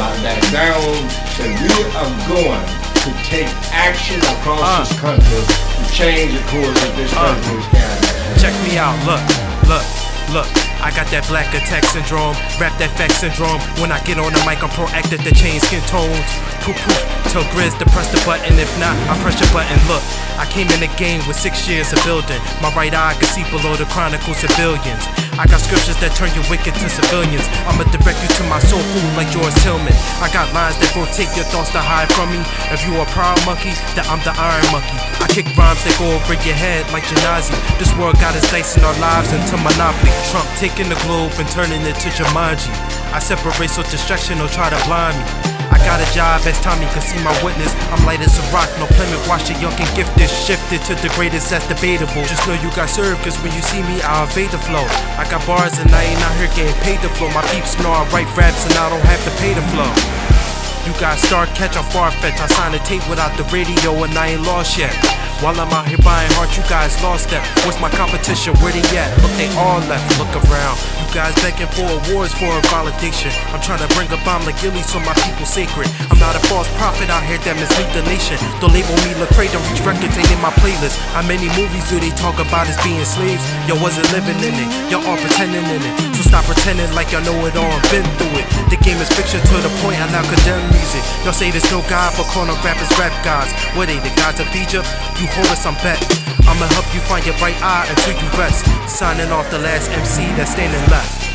not back down, and we are going to take action across Uh. this country to change the course of this Uh. country's calendar. Check me out, look, look, look. I got that black attack syndrome, rap that fact syndrome. When I get on the mic, I'm proactive to change skin tones. Poof poof, tell Grizz to press the button. If not, I press your button. Look, I came in the game with six years of building. My right eye can see below the chronicle civilians. I got scriptures that turn you wicked to civilians. I'ma direct you to my soul food like George Tillman. I got lines that rotate your thoughts to hide from me. If you a proud monkey, then I'm the iron monkey. I kick rhymes that go over your head like Janazi. This world got us dicing our lives into monopoly. Trump taking the globe and turning it to Jumanji. I separate so distraction will try to blind me. I got a job as Tommy can see my witness. I'm light as a rock, no Plymouth watch it, young and gifted. Shifted to the greatest, that's debatable. Just know you got served, cause when you see me, I'll evade the flow. I got bars and I ain't out here getting paid to flow. My peeps know I write raps and I don't have to pay to flow. You got star catch on far fetch. I signed a tape without the radio and I ain't lost yet. While I'm out here buying heart, you guys lost that. What's my competition? Where they at? Look, they all left. Look around. You guys begging for awards for a validation. I'm trying to bring a bomb like Gilly so my people sacred. I'm not a false prophet out here that mislead the nation. Don't label me Lecrae, don't reach records ain't in my playlist. How many movies do they talk about as being slaves? Yo, wasn't living in it. Y'all all pretending in it. So stop pretending like y'all know it all and been through it. The game is fiction to the point I now condemn music. Y'all say there's no God, but calling rappers rap gods. What they, the gods of Egypt? You Horus, I'm bet. I'ma help you find your right eye until you rest. Signing off the last MC that's standing left.